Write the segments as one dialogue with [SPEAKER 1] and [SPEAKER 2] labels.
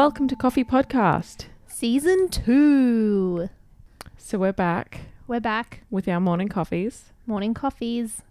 [SPEAKER 1] Welcome to Coffee Podcast.
[SPEAKER 2] Season two.
[SPEAKER 1] So we're back
[SPEAKER 2] We're back.
[SPEAKER 1] with our morning coffees,
[SPEAKER 2] Morning coffees.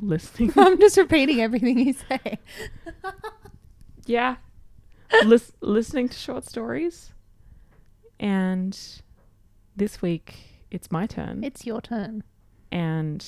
[SPEAKER 1] listening.
[SPEAKER 2] I'm just repeating everything you say.
[SPEAKER 1] yeah, Lis- listening to short stories. And this week it's my turn,
[SPEAKER 2] It's your turn.
[SPEAKER 1] and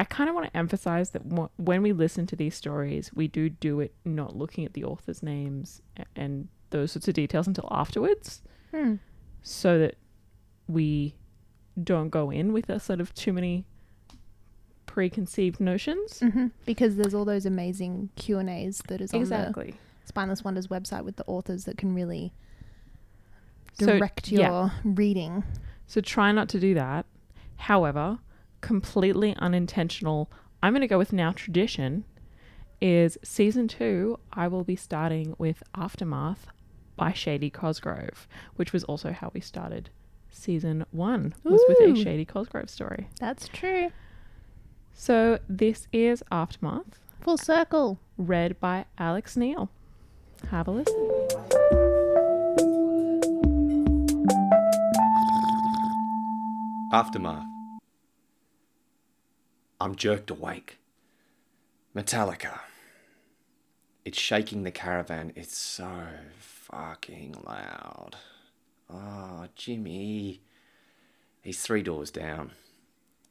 [SPEAKER 1] I kind of want to emphasize that wh- when we listen to these stories, we do do it not looking at the authors' names a- and those sorts of details until afterwards.
[SPEAKER 2] Hmm.
[SPEAKER 1] so that we don't go in with a sort of too many preconceived notions.
[SPEAKER 2] hmm Because there's all those amazing Q and A's that is on the Spineless Wonders website with the authors that can really
[SPEAKER 1] So,
[SPEAKER 2] direct your
[SPEAKER 1] yeah.
[SPEAKER 2] reading.
[SPEAKER 1] So try not to do that. However, completely unintentional, I'm going to go with now tradition is season 2 I will be starting with Aftermath by Shady Cosgrove, which was also how we started season 1 was with a Shady Cosgrove story.
[SPEAKER 2] That's true.
[SPEAKER 1] So this is Aftermath
[SPEAKER 2] Full circle.
[SPEAKER 1] read by Alex Neal. Have a listen.
[SPEAKER 3] Aftermath. I'm jerked awake. Metallica. It's shaking the caravan. It's so fucking loud. Oh, Jimmy. He's three doors down.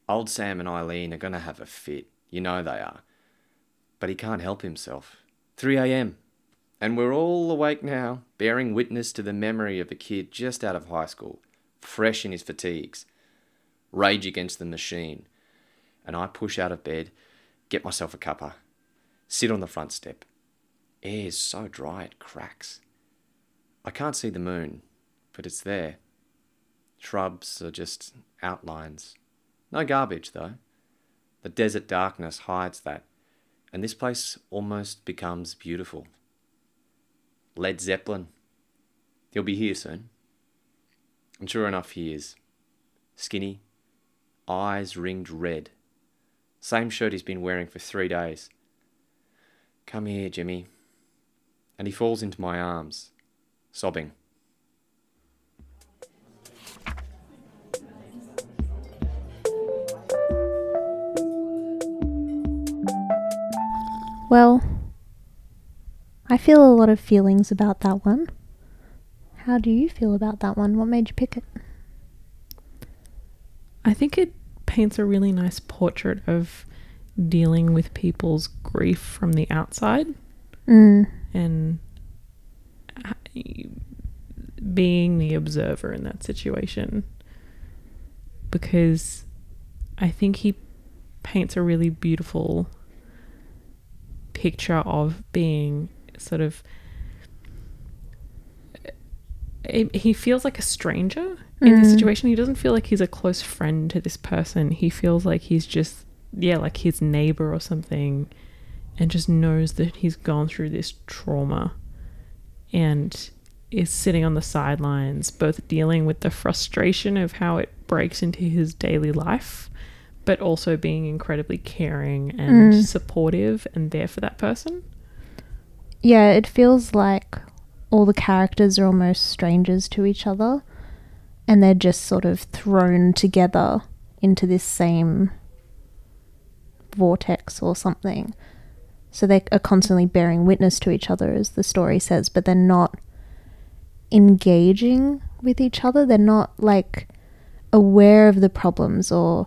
[SPEAKER 3] Old Sam and Eileen are gonna have a fit. You know they are. But he can't help himself. 3 a.m. And we're all awake now, bearing witness to the memory of a kid just out of high school, fresh in his fatigues rage against the machine. And I push out of bed, get myself a cuppa, sit on the front step. Air's so dry it cracks. I can't see the moon, but it's there. Shrubs are just outlines. No garbage, though. The desert darkness hides that, and this place almost becomes beautiful. Led Zeppelin. He'll be here soon. And sure enough, he is. Skinny, eyes ringed red. Same shirt he's been wearing for three days. Come here, Jimmy. And he falls into my arms, sobbing.
[SPEAKER 2] Well, I feel a lot of feelings about that one. How do you feel about that one? What made you pick it?
[SPEAKER 1] I think it paints a really nice portrait of dealing with people's grief from the outside
[SPEAKER 2] Mm.
[SPEAKER 1] and h- being the observer in that situation. Because I think he paints a really beautiful picture of being sort of he feels like a stranger in the
[SPEAKER 2] Mm.
[SPEAKER 1] situation. He doesn't feel like he's a close friend to this person. He feels like he's just, yeah, like his neighbor or something, and just knows that he's gone through this trauma and is sitting on the sidelines, both dealing with the frustration of how it breaks into his daily life, but also being incredibly caring and
[SPEAKER 2] Mm.
[SPEAKER 1] supportive and there for that person.
[SPEAKER 2] Yeah, it feels like all the characters are almost strangers to each other and they're just sort of thrown together into this same vortex or something. So they are constantly bearing witness to each other, as the story says, but they're not engaging with each other. They're not like aware of the problems or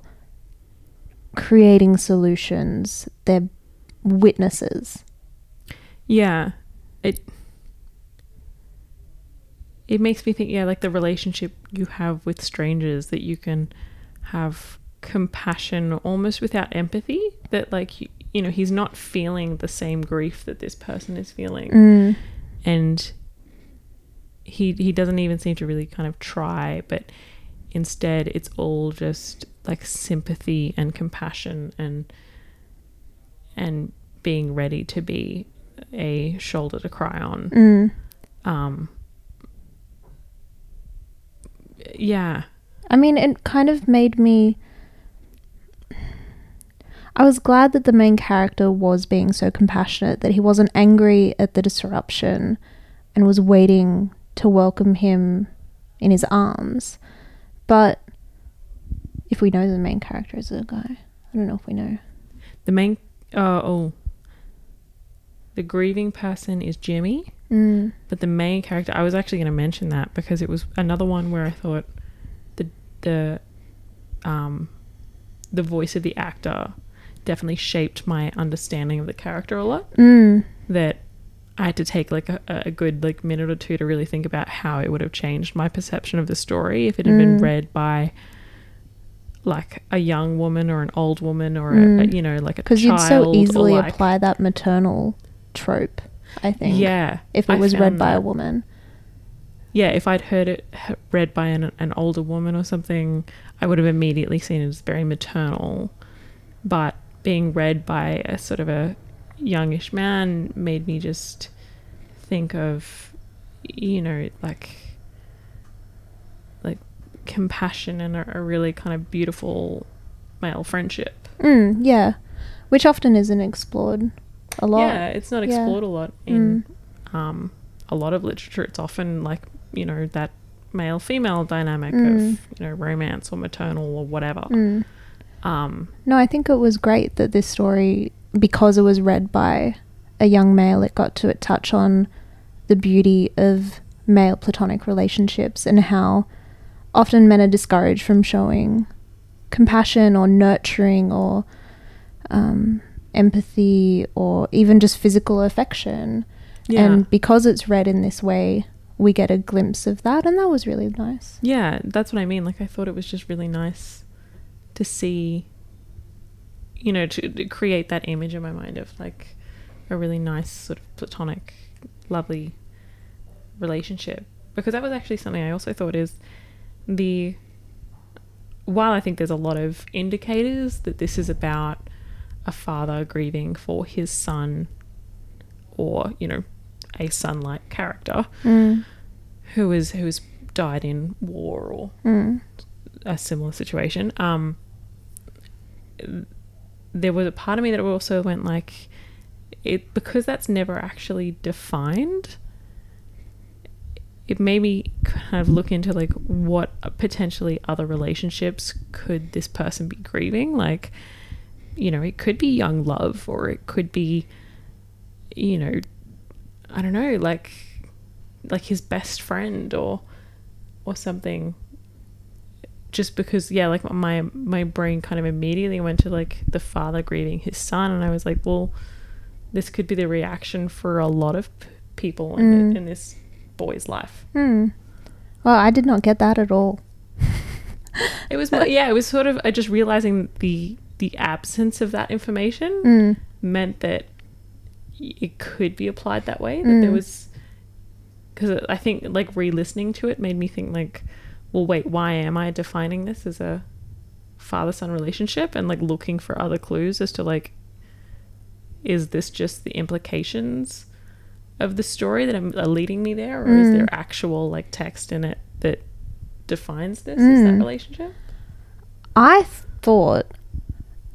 [SPEAKER 2] creating solutions. They're witnesses.
[SPEAKER 1] Yeah. It it makes me think yeah, like the relationship you have with strangers that you can have compassion almost without empathy that like you, you know, he's not feeling the same grief that this person is feeling
[SPEAKER 2] Mm.
[SPEAKER 1] and he he doesn't even seem to really kind of try but instead it's all just like sympathy and compassion and and being ready to be a shoulder to cry on
[SPEAKER 2] Mm.
[SPEAKER 1] um yeah
[SPEAKER 2] I mean, it kind of made me. I was glad that the main character was being so compassionate, that he wasn't angry at the disruption, and was waiting to welcome him in his arms. But if we know the main character is a guy, I don't know if we know.
[SPEAKER 1] The main uh, oh the grieving person is Jimmy,
[SPEAKER 2] Mm.
[SPEAKER 1] but the main character I was actually going to mention that because it was another one where I thought the the um the voice of the actor definitely shaped my understanding of the character a lot
[SPEAKER 2] Mm.
[SPEAKER 1] that I had to take like a, a good like minute or two to really think about how it would have changed my perception of the story if it had been
[SPEAKER 2] Mm.
[SPEAKER 1] read by like a young woman or an old woman or a,
[SPEAKER 2] Mm.
[SPEAKER 1] you know like a
[SPEAKER 2] Because you'd so easily
[SPEAKER 1] like-
[SPEAKER 2] apply that maternal trope, I think.
[SPEAKER 1] yeah
[SPEAKER 2] If it
[SPEAKER 1] I
[SPEAKER 2] was read by a woman.
[SPEAKER 1] yeah if I'd heard it read by an, an older woman or something I would have immediately seen it as very maternal but being read by a sort of a youngish man made me just think of you know like like compassion and a, a really kind of beautiful male friendship
[SPEAKER 2] Mm, yeah. Which often isn't explored a lot.
[SPEAKER 1] yeah it's not
[SPEAKER 2] Yeah.
[SPEAKER 1] explored a lot in um a lot of literature it's often like you know that male female dynamic
[SPEAKER 2] Mm.
[SPEAKER 1] of you know romance or maternal or whatever
[SPEAKER 2] Mm.
[SPEAKER 1] Um
[SPEAKER 2] No, I think it was great that this story, because it was read by a young male, it got to touch on the beauty of male platonic relationships and how often men are discouraged from showing compassion or nurturing or um, empathy or even just physical affection.
[SPEAKER 1] yeah
[SPEAKER 2] And because it's read in this way, we get a glimpse of that, and that was really nice.
[SPEAKER 1] Yeah, that's what I mean. Like, I thought it was just really nice to see, you know, to, to create that image in my mind of like a really nice, sort of platonic, lovely relationship. Because that was actually something I also thought is the. While I think there's a lot of indicators that this is about a father grieving for his son or, you know, a son like character
[SPEAKER 2] Mm.
[SPEAKER 1] who is who's died in war or
[SPEAKER 2] Mm.
[SPEAKER 1] a similar situation. Um, there was a part of me that also went like, it because that's never actually defined. It made me kind of look into like what potentially other relationships could this person be grieving. Like, you know, it could be young love, or it could be, you know, I don't know, like, like his best friend, or or something just because yeah like my my brain kind of immediately went to like the father grieving his son and i was like well this could be the reaction for a lot of p- people in,
[SPEAKER 2] Mm.
[SPEAKER 1] in this boy's life
[SPEAKER 2] Hmm. Well, I did not get that at all.
[SPEAKER 1] it was more, yeah it was sort of uh, just realizing the the absence of that information
[SPEAKER 2] Mm.
[SPEAKER 1] meant that it could be applied that way that there
[SPEAKER 2] Mm.
[SPEAKER 1] was because i think like re-listening to it made me think like well wait why am i defining this as a father-son relationship and like looking for other clues as to like is this just the implications of the story that are leading me there or is
[SPEAKER 2] Mm.
[SPEAKER 1] there actual like text in it that defines this as that
[SPEAKER 2] Mm.
[SPEAKER 1] relationship
[SPEAKER 2] I thought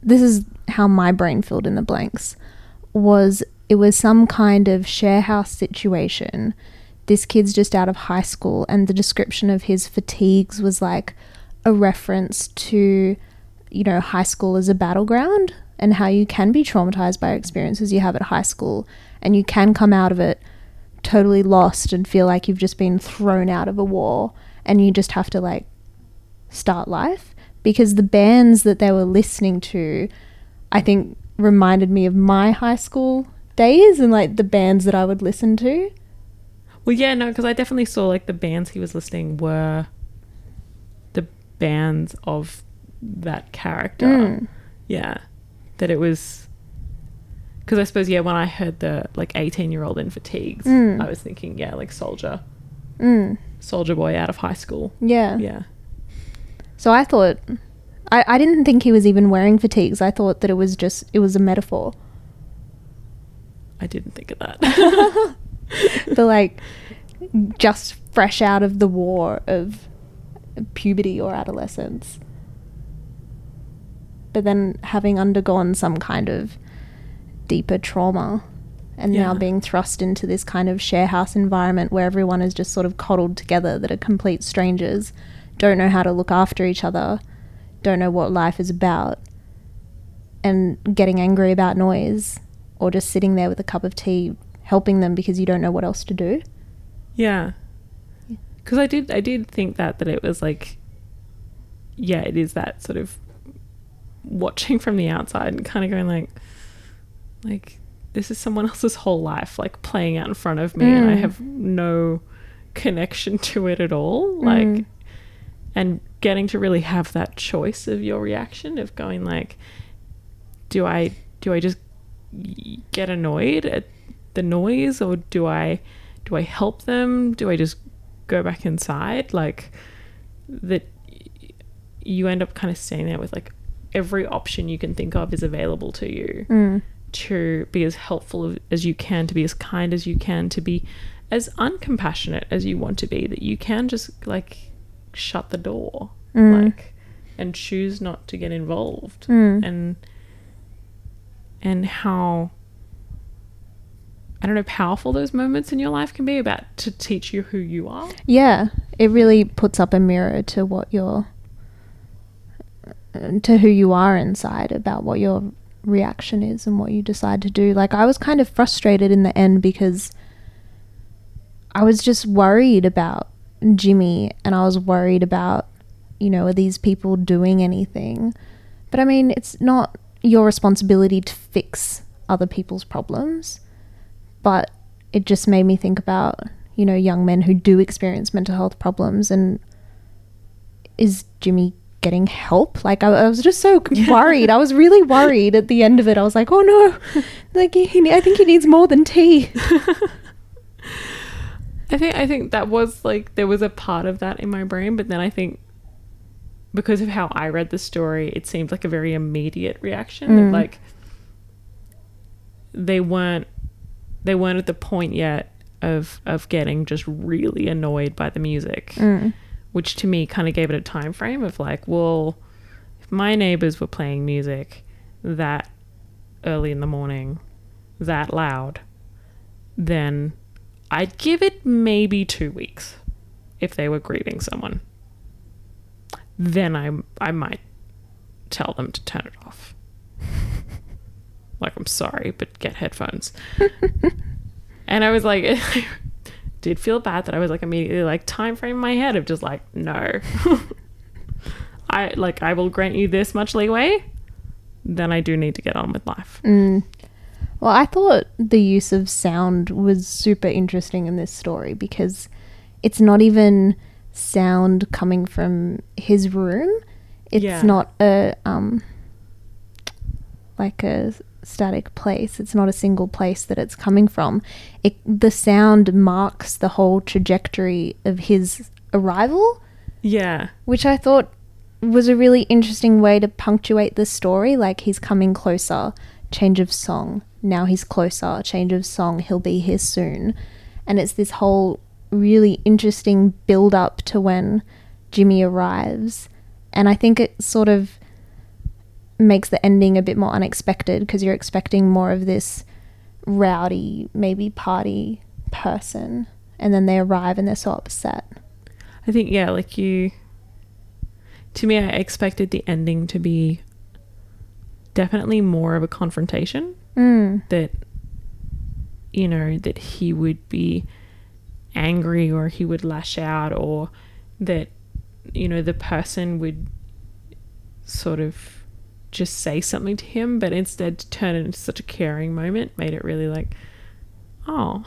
[SPEAKER 2] this is how my brain filled in the blanks was it was some kind of share house situation. This kid's just out of high school and the description of his fatigues was like a reference to you know high school as a battleground and how you can be traumatized by experiences you have at high school and you can come out of it totally lost and feel like you've just been thrown out of a war and you just have to like start life because the bands that they were listening to I think reminded me of my high school days and like the bands that I would listen to.
[SPEAKER 1] Well, yeah, no, because I definitely saw like the bands he was listing were the bands of that character.
[SPEAKER 2] Mm.
[SPEAKER 1] Yeah, that it was. Because I suppose yeah, when I heard the like eighteen-year-old in fatigues,
[SPEAKER 2] Mm.
[SPEAKER 1] I was thinking yeah, like soldier,
[SPEAKER 2] Mm.
[SPEAKER 1] soldier boy out of high school.
[SPEAKER 2] Yeah.
[SPEAKER 1] Yeah,
[SPEAKER 2] So I thought I, I didn't think he was even wearing fatigues. I thought that it was just it was a metaphor.
[SPEAKER 1] I didn't think of that.
[SPEAKER 2] but like just fresh out of the war of puberty or adolescence. But then having undergone some kind of deeper trauma and now being thrust into this kind of sharehouse environment where everyone is just sort of coddled together that are complete strangers, don't know how to look after each other, don't know what life is about, and getting angry about noise or just sitting there with a cup of tea helping them because you don't know what else to do.
[SPEAKER 1] Yeah. Cuz I did I did think that that it was like yeah, it is that sort of watching from the outside and kind of going like like this is someone else's whole life like playing out in front of me and I
[SPEAKER 2] Mm.
[SPEAKER 1] have no connection to it at all like
[SPEAKER 2] Mm.
[SPEAKER 1] and getting to really have that choice of your reaction of going like do I do I just get annoyed at the noise or do I do I help them do I just go back inside like that you end up kind of staying there with like every option you can think of is available to you
[SPEAKER 2] Mm.
[SPEAKER 1] to be as helpful as you can, to be as kind as you can, to be as uncompassionate as you want to be, that you can just like shut the door,
[SPEAKER 2] Mm.
[SPEAKER 1] like, and choose not to get involved,
[SPEAKER 2] Mm.
[SPEAKER 1] and and how I don't know how powerful those moments in your life can be about to teach you who you are.
[SPEAKER 2] Yeah, it really puts up a mirror to what you're to who you are inside about what your reaction is and what you decide to do. Like I was kind of frustrated in the end because I was just worried about Jimmy and I was worried about you know, are these people doing anything? But I mean, it's not your responsibility to fix other people's problems but it just made me think about you know young men who do experience mental health problems and is jimmy getting help? Like i, I was just so worried. I was really worried at the end of it. I was like oh no. Like he, he- i think he needs more than tea.
[SPEAKER 1] I think I think that was like there was a part of that in my brain, but then I think because of how I read the story, it seemed like a very immediate reaction. That
[SPEAKER 2] Mm.
[SPEAKER 1] like they weren't they weren't at the point yet of of getting just really annoyed by the music,
[SPEAKER 2] Mm.
[SPEAKER 1] which to me kind of gave it a time frame of like, well, if my neighbors were playing music that early in the morning, that loud, then I'd give it maybe two weeks if they were grieving someone. Then I I might tell them to turn it off. Like I'm sorry, but get headphones. and I was like, I did feel bad that I was like immediately like time frame in my head of just like no. I like I will grant you this much leeway. Then I do need to get on with life.
[SPEAKER 2] Mm. Well, I thought the use of sound was super interesting in this story because it's not even sound coming from his room. It's
[SPEAKER 1] Yeah.
[SPEAKER 2] not a um like a static place. It's not a single place that it's coming from. It the sound marks the whole trajectory of his arrival
[SPEAKER 1] Yeah.
[SPEAKER 2] which I thought was a really interesting way to punctuate the story. Like he's coming closer, change of song. Now he's closer, change of song. He'll be here soon, and it's this whole really interesting build up to when Jimmy arrives, and I think it sort of makes the ending a bit more unexpected because you're expecting more of this rowdy, maybe party person, and then they arrive and they're so upset.
[SPEAKER 1] I think yeah, like you to me I expected the ending to be definitely more of a confrontation
[SPEAKER 2] Mm.
[SPEAKER 1] that you know that he would be angry or he would lash out or that you know the person would sort of just say something to him but instead to turn it into such a caring moment made it really like oh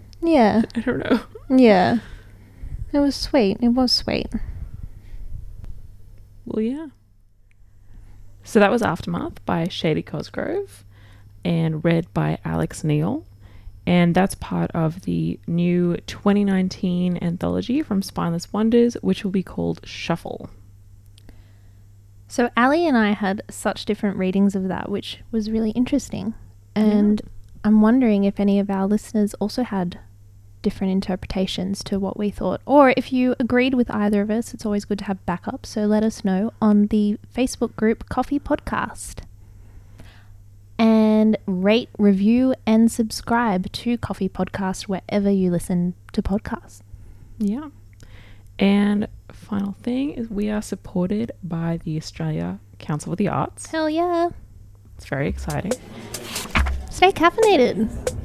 [SPEAKER 2] Yeah.
[SPEAKER 1] i don't know
[SPEAKER 2] Yeah. It was sweet. It was sweet.
[SPEAKER 1] Well, yeah. So that was Aftermath by Shady Cosgrove and read by Alex Neal. And that's part of the new 2019 anthology from Spineless Wonders, which will be called Shuffle.
[SPEAKER 2] So Ali and I had such different readings of that, which was really interesting. And I'm wondering if any of our listeners also had different interpretations to what we thought. Or if you agreed with either of us, it's always good to have backup. So let us know on the Facebook group Coffee Podcast. And and rate, review, and subscribe to Coffee Podcast wherever you listen to podcasts.
[SPEAKER 1] Yeah. And final thing is we are supported by the Australia Council for the Arts.
[SPEAKER 2] Hell yeah.
[SPEAKER 1] It's very exciting.
[SPEAKER 2] Stay caffeinated.